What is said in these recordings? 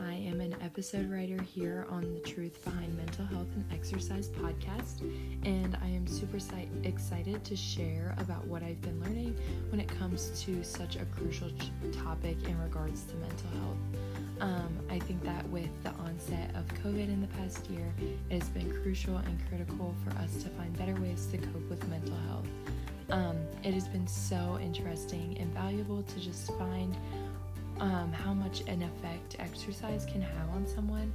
I am an episode writer here on the Truth Behind Mental Health and Exercise podcast, and I am super excited to share about what I've been learning when it comes to such a crucial topic in regards to mental health. Um, I think that with the onset of COVID in the past year, it has been crucial and critical for us to find better ways to cope with mental health. Um, it has been so interesting and valuable to just find um, how much an effect exercise can have on someone.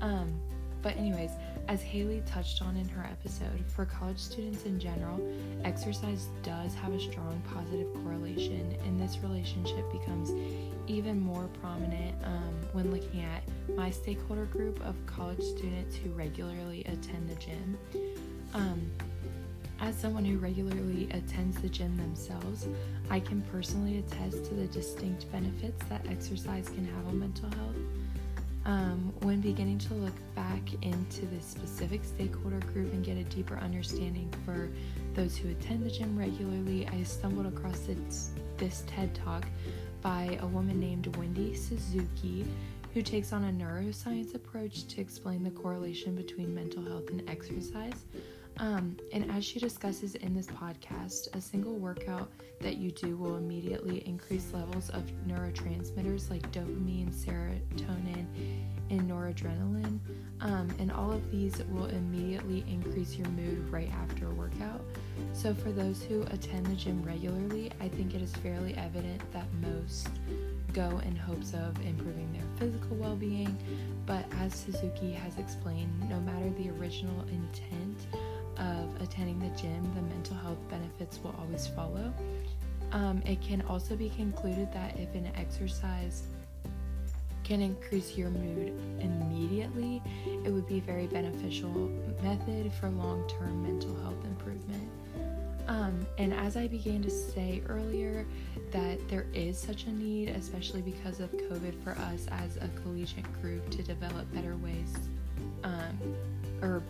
Um, but, anyways, as Haley touched on in her episode, for college students in general, exercise does have a strong positive correlation, and this relationship becomes even more prominent um, when looking at my stakeholder group of college students who regularly attend the gym. Um, as someone who regularly attends the gym themselves, I can personally attest to the distinct benefits that exercise can have on mental health. Um, when beginning to look back into this specific stakeholder group and get a deeper understanding for those who attend the gym regularly, I stumbled across this, this TED Talk by a woman named Wendy Suzuki, who takes on a neuroscience approach to explain the correlation between mental health and exercise. Um, and as she discusses in this podcast, a single workout that you do will immediately increase levels of neurotransmitters like dopamine, serotonin, and noradrenaline. Um, and all of these will immediately increase your mood right after a workout. So, for those who attend the gym regularly, I think it is fairly evident that most go in hopes of improving their physical well being. But as Suzuki has explained, no matter the original intent, of attending the gym, the mental health benefits will always follow. Um, it can also be concluded that if an exercise can increase your mood immediately, it would be a very beneficial method for long term mental health improvement. Um, and as I began to say earlier, that there is such a need, especially because of COVID, for us as a collegiate group to develop better ways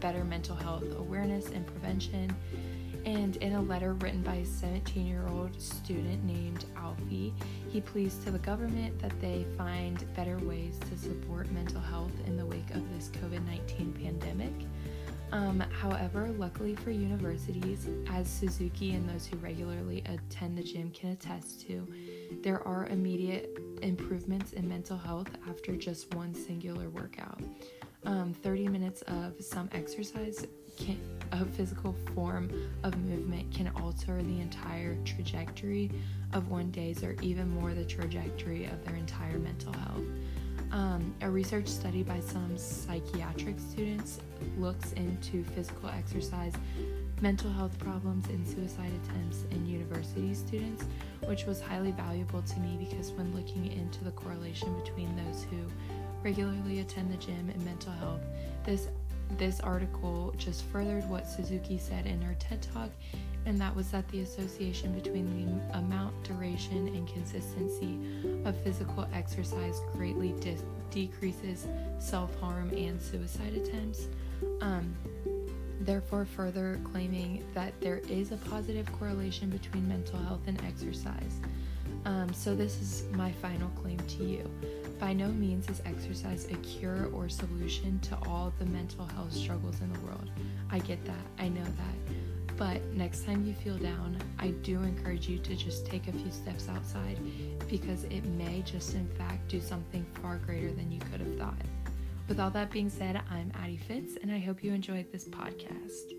better mental health awareness and prevention. And in a letter written by a 17 year old student named Alfie, he pleads to the government that they find better ways to support mental health in the wake of this COVID 19 pandemic. Um, however, luckily for universities, as Suzuki and those who regularly attend the gym can attest to, there are immediate improvements in mental health after just one singular workout um, 30 minutes of some exercise can, a physical form of movement can alter the entire trajectory of one day's or even more the trajectory of their entire mental health. Um, a research study by some psychiatric students looks into physical exercise, mental health problems, and suicide attempts in university students, which was highly valuable to me because when looking into the correlation between regularly attend the gym and mental health. This this article just furthered what Suzuki said in her TED Talk, and that was that the association between the amount, duration, and consistency of physical exercise greatly de- decreases self harm and suicide attempts. Um, therefore, further claiming that there is a positive correlation between mental health and exercise. Um, so, this is my final claim to you. By no means is exercise a cure or solution to all the mental health struggles in the world. I get that, I know that. But next time you feel down, I do encourage you to just take a few steps outside because it may just in fact do something far greater than you could have thought. With all that being said, I'm Addie Fitz and I hope you enjoyed this podcast.